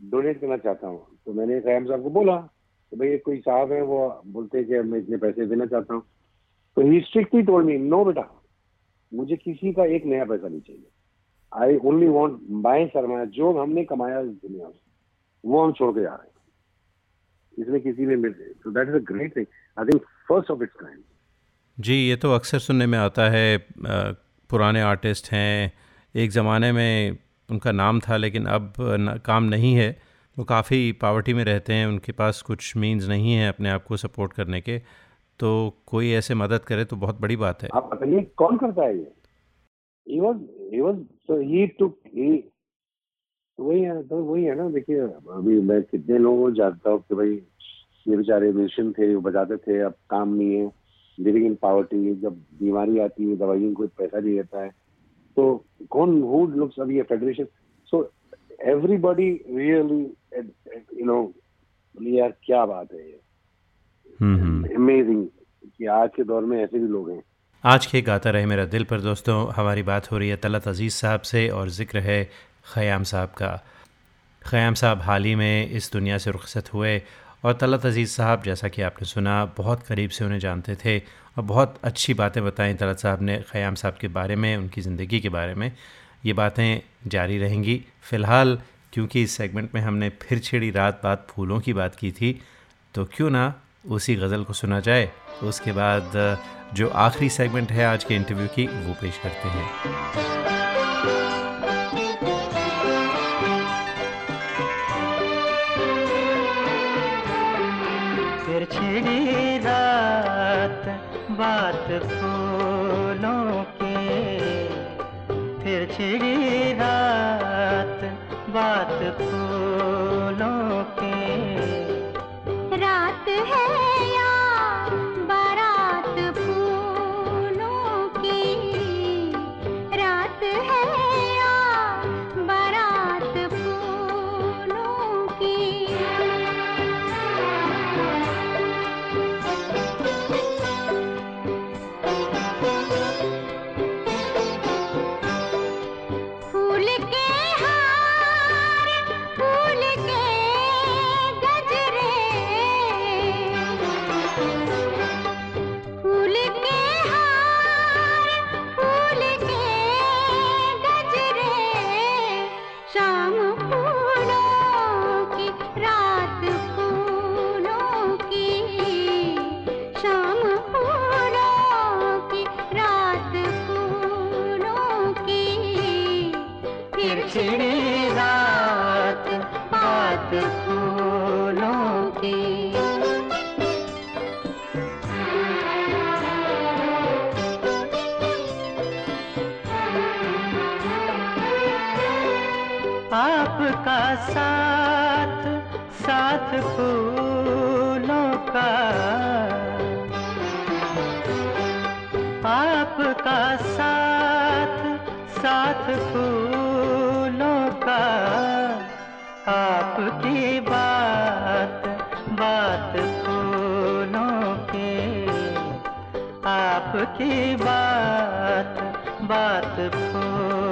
डोनेट करना चाहता हूँ। तो मैंने कयाम साहब को बोला तो भाई कोई साहब है वो बोलते हैं कि मैं इतने पैसे देना चाहता हूँ। तो he strictly told me no बेटा मुझे किसी का एक नया पैसा नहीं चाहिए। आई ओनली वॉन्ट माई सरमाया जो हमने कमाया इस दुनिया में वो हम छोड़ के जा रहे हैं। इसमें किसी ने मिल तो that is a great thing I think first of its kind जी ये तो अक्सर सुनने में आता है पुराने आर्टिस्ट हैं एक ज़माने में उनका नाम था लेकिन अब न, काम नहीं है वो काफ़ी पावर्टी में रहते हैं उनके पास कुछ मीन्स नहीं है अपने आप को सपोर्ट करने के तो कोई ऐसे मदद करे तो बहुत बड़ी बात है। आप बताइए कौन करता है ये? वही है तो वही है ना देखिए अभी मैं कितने लोगों को जानता हूँ कि भाई ये बेचारे म्यूजिशियन थे वो बजाते थे अब काम नहीं है। लिविंग इन पावर्टी जब बीमारी आती है दवाइयों को पैसा नहीं रहता है तो कौन हु लुक्स अभी federation so everybody really you know यार क्या बात है ये? अमेजिंग कि आज के दौर में ऐसे भी लोग हैं। आज के गाता रहे मेरा दिल पर दोस्तों हमारी बात हो रही है तलत अज़ीज़ साहब से और ज़िक्र है ख़याम साहब का। ख़याम साहब हाल ही में इस दुनिया से रुखसत हुए और तलत अज़ीज़ साहब, जैसा कि आपने सुना, बहुत करीब से उन्हें जानते थे और बहुत अच्छी बातें बताई तलत साहब ने ख़याम साहब के बारे में, उनकी ज़िंदगी के बारे में। ये बातें जारी रहेंगी। फ़िलहाल, क्योंकि इस सेगमेंट में हमने फिर छिड़ी रात बात फूलों की बात की थी तो क्यों ना उसी गज़ल को सुना जाए। उसके बाद, जो आखिरी सेगमेंट है आज के इंटरव्यू की, वो पेश करते हैं। बात फूलों की फिर छिड़ी रात बात फूलों की। रात है बात सुनो के। आपकी बात बात फूलों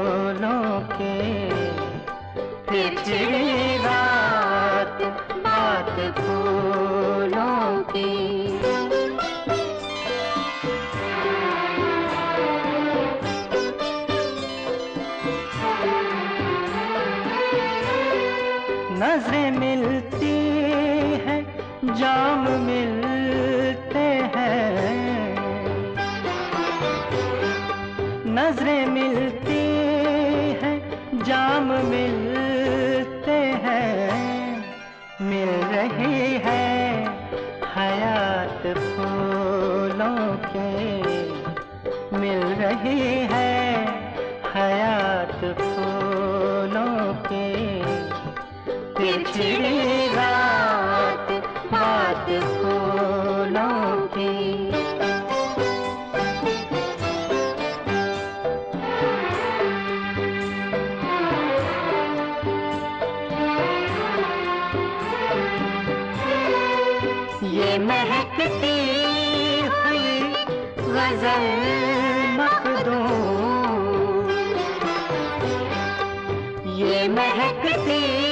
महकती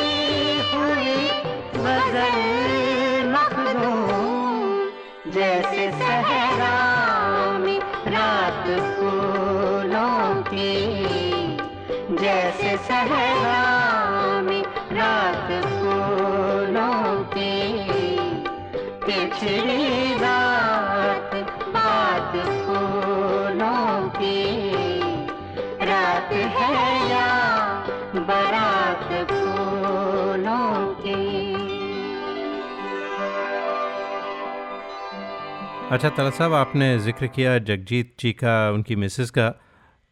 अच्छा तला साहब आपने ज़िक्र किया जगजीत जी का उनकी मिसेस का।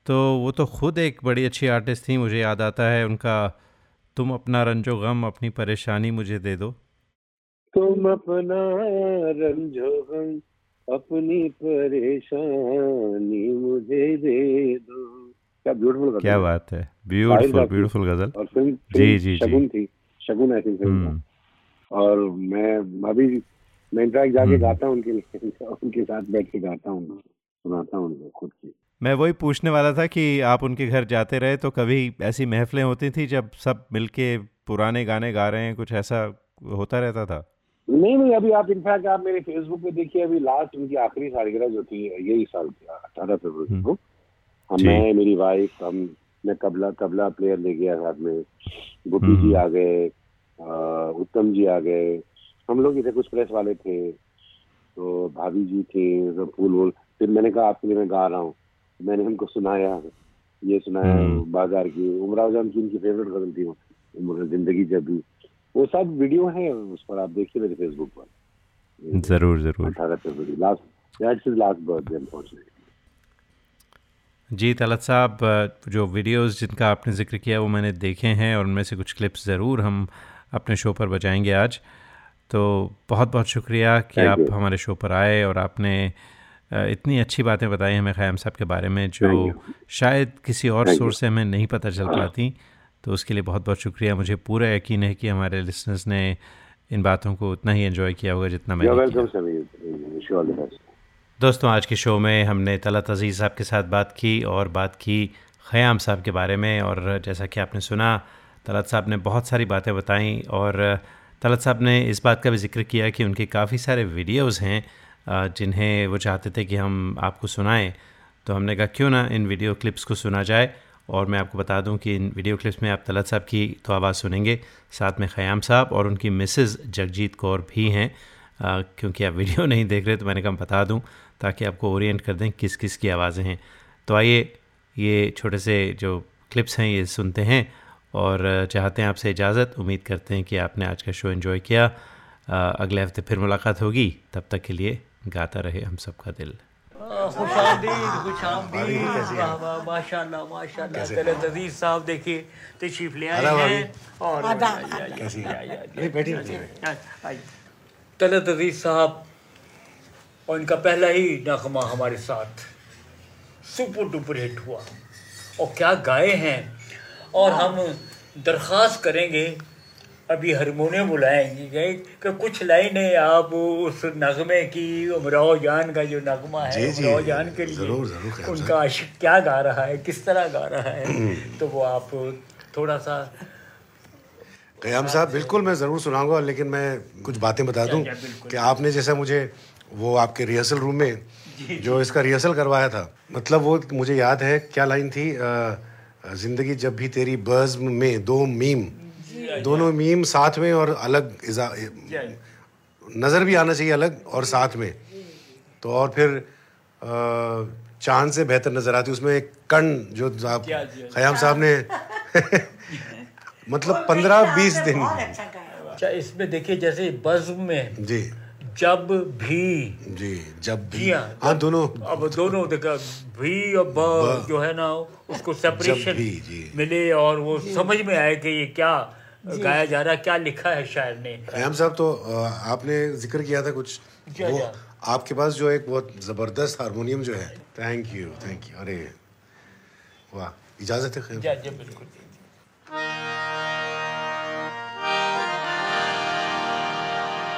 तो वो तो ख़ुद एक बड़ी अच्छी आर्टिस्ट थी मुझे याद आता है। उनका तुम अपना रंजो गम अपनी परेशानी मुझे दे दो। तुम अपना रंजो हम अपनी परेशानी मुझे दे दो। क्या ब्यूटीफुल क्या बात है। ब्यूटीफुल ब्यूटीफुल गज़ल। और फ़िल्म जी, जी, जी। शगुन थी। शगुन आई थिंक फ़िल्म हम्म, और मैं अभी मैं इंटरैक्ट जाके हम्म। गाता हूँ उनके लिए <laughs> उनके साथ बैठ के गाता हूँ सुनाता हूँ उनको खुद की मैं वही पूछने वाला था कि आप उनके घर जाते रहे तो कभी ऐसी महफिलें होती थी जब सब मिलके पुराने गाने गा रहे हैं कुछ ऐसा होता रहता था नहीं नहीं अभी आप इनफैक्ट आप मेरे फेसबुक पे देखिए अभी लास्ट उनकी आखिरी सालगिरह जो थी यही साल अठारह फरवरी हम्म। को हम मैं मेरी वाइफ हम मैं तबला तबला प्लेयर ले गया साथ में गुड्डी जी हम्म। आ गए उत्तम जी आ गए हम लोग इधर कुछ प्रेस वाले थे तो भाभी जी थी तो फूल वूल। फिर मैंने कहा आपके लिए मैं गा रहा हूँ। मैंने उनको सुनाया ये सुनाया हम्म। बाज़ार की। उमराव जान की उनकी फेवरेट गज़ल थी उम्र ज़िंदगी जब भी। वो सब वीडियो है उस पर आप देखिए मेरे फेसबुक पर। ज़रूर ज़रूर। अठारह फरवरी last that's last birthday unfortunately जी तलत साहब जो वीडियोस जिनका आपने ज़िक्र किया वो मैंने देखे हैं और उनमें से कुछ क्लिप्स ज़रूर हम अपने शो पर बजाएँगे आज। तो बहुत बहुत शुक्रिया कि आप. हमारे शो पर आए और आपने इतनी अच्छी बातें बताई हमें ख़याम साहब के बारे में जो शायद किसी और सोर्स से हमें नहीं पता चल पाती। तो उसके लिए बहुत बहुत शुक्रिया। मुझे पूरा यकीन है कि हमारे लिसनर्स ने इन बातों को उतना ही एंजॉय किया होगा जितना मैंने दोस्तों आज के शो में हमने तलत अज़ीज़ साहब के साथ बात की और बात की ख़याम साहब के बारे में और जैसा कि आपने सुना तलत साहब ने बहुत सारी बातें बताई और तलत साहब ने इस बात का भी ज़िक्र किया कि उनके काफ़ी सारे वीडियोस हैं जिन्हें वो चाहते थे कि हम आपको सुनाएँ। तो हमने कहा, क्यों ना इन वीडियो क्लिप्स को सुना जाए? और मैं आपको बता दूँ कि इन वीडियो क्लिप्स में आप तलत साहब की तो आवाज़ सुनेंगे, साथ में ख़याम साहब और उनकी मिसेस जगजीत कौर भी हैं। क्योंकि आप वीडियो नहीं देख रहे तो मैंने कहा बता दूँ ताकि आपको ओरिएंट कर दें किस किस की आवाज़ें हैं। तो आइए, ये छोटे से जो क्लिप्स हैं, ये सुनते हैं। और चाहते हैं आपसे इजाज़त। उम्मीद करते हैं कि आपने आज का शो एंजॉय किया। अगले हफ़्ते फिर मुलाकात होगी। तब तक के लिए गाता रहे हम सबका दिल। खुश माशाल्लाह माशाल्लाह। साहब देखिए तशरीफ़ ले आए हैं और तलत अज़ीज़ साहब और इनका पहला ही नगमा हमारे साथ। सुपर डुपर हिट हुआ। और क्या गाए हैं? और हम दरख्वास्त करेंगे अभी हारमोनियम बुलाएँगे कि कुछ लाइनें आप उस नगमे की उमराव जान का जो नगमा है उमराव जान के लिए ज़रूर, ज़रूर, उनका आशिक क्या गा रहा है किस तरह गा रहा है तो वो आप थोड़ा सा कयाम साहब बिल्कुल मैं ज़रूर सुनाऊँगा लेकिन मैं कुछ बातें बता दूँ कि आपने जैसा मुझे वो आपके रिहर्सल रूम में जो। इसका रिहर्सल करवाया था मतलब वो मुझे याद है क्या लाइन थी? अ, ज़िंदगी जब भी तेरी बज़्म में दो मीम दोनों मीम साथ में और अलग नज़र भी आना चाहिए अलग और साथ में। तो और फिर चाँद से बेहतर नज़र आती उसमें एक कण जो आप। खयाम साहब ने <laughs> मतलब पंद्रह बीस दिन। अच्छा इसमें देखिए जैसे बज़्म में जी। जब भी। जी जब भी। हाँ, दोनों। अब दोनों देखा भी और ब जो है ना उसको सेपरेशन मिले और वो समझ में आए कि ये क्या गाया जा रहा है क्या लिखा है शायर ने। खयाम साहब तो आपने ज़िक्र किया था कुछ? वो? आपके पास जो एक बहुत ज़बरदस्त हारमोनियम जो है। थैंक यू थैंक यू अरे वाह इजाज़त है जी बिल्कुल।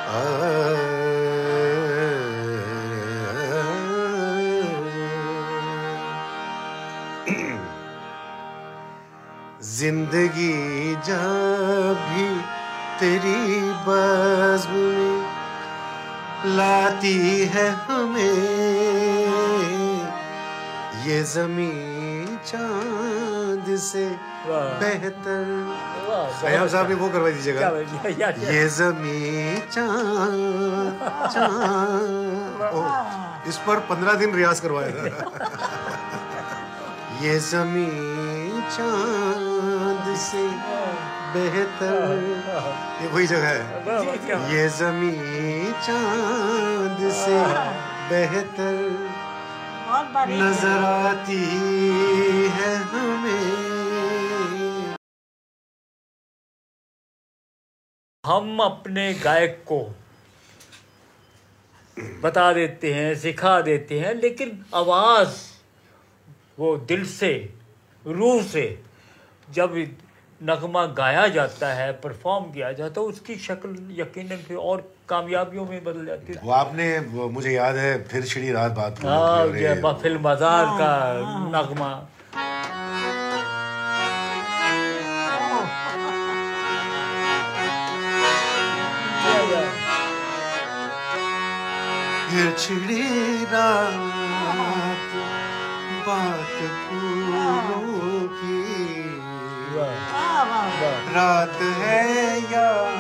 जी, ज़िंदगी जब भी तेरी बज़्म में लाती है हमें ये ज़मीन चाँद से बेहतर। खयाम साहब ने वो करवा दीजिएगा। या- ज़मीन चाँद चाँद। इस पर पंद्रह दिन रियाज करवाया था। <laughs> ये ज़मीन चाँद। से बेहतर। ये वही जगह है। ये ज़मीन चाँद से बेहतर नज़र आती है हमें। हम अपने गायक को बता देते हैं, सिखा देते हैं, लेकिन आवाज़ वो दिल से, रूह से जब नगमा गाया जाता है परफॉर्म किया जाता है उसकी शक्ल यकीन फिर और कामयाबियों में बदल जाती है। वो आपने वो मुझे याद है फिर छिड़ी रात बात हाँ महफिल बाज़ार का नगमा। छिड़ी रात बात रात है या